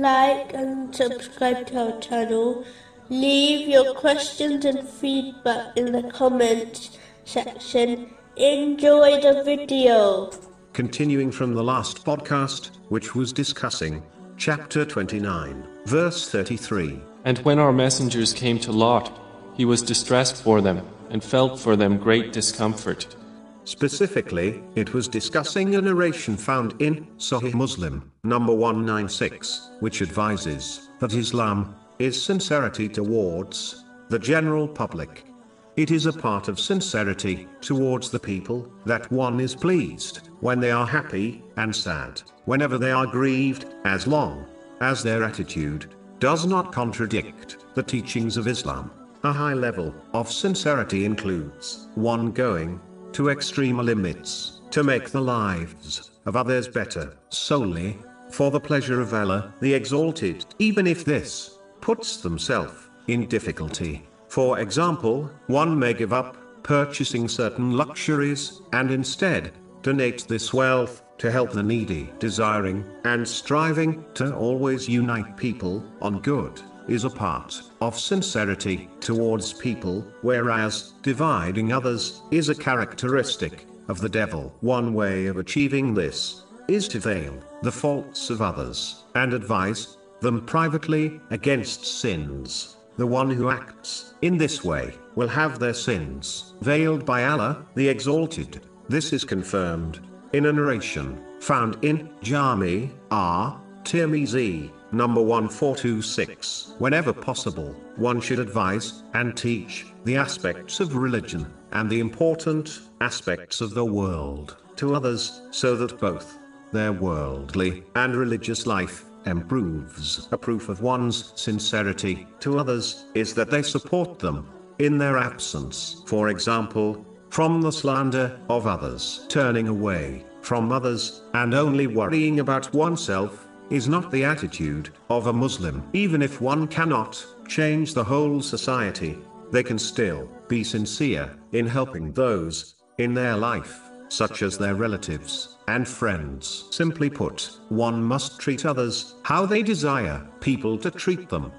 like and subscribe to our channel. Leave your questions and feedback in the comments section. Enjoy the video. Continuing from the last podcast, which was discussing chapter 29, verse 33. And when our messengers came to Lot, he was distressed for them, and felt for them great discomfort. Specifically, it was discussing a narration found in Sahih Muslim, number 196, which advises that Islam is sincerity towards the general public. It is a part of sincerity towards the people that one is pleased when they are happy and sad whenever they are grieved, as long as their attitude does not contradict the teachings of Islam. A high level of sincerity includes one going to extreme limits to make the lives of others better solely for the pleasure of Allah the Exalted, even if this puts themselves in difficulty. For example, one may give up purchasing certain luxuries and instead donate this wealth to help the needy, desiring and striving to always unite people on good is a part of sincerity towards people, whereas dividing others is a characteristic of the devil. One way of achieving this is to veil the faults of others and advise them privately against sins. The one who acts in this way will have their sins veiled by Allah, the Exalted. This is confirmed in a narration found in Jami R. Tirmizi, number 1426. Whenever possible, one should advise and teach the aspects of religion and the important aspects of the world to others so that both their worldly and religious life improves. A proof of one's sincerity to others is that they support them in their absence. For example, from the slander of others, turning away from others, and only worrying about oneself, is not the attitude of a Muslim. Even if one cannot change the whole society, they can still be sincere in helping those in their life, such as their relatives and friends. Simply put, one must treat others how they desire people to treat them.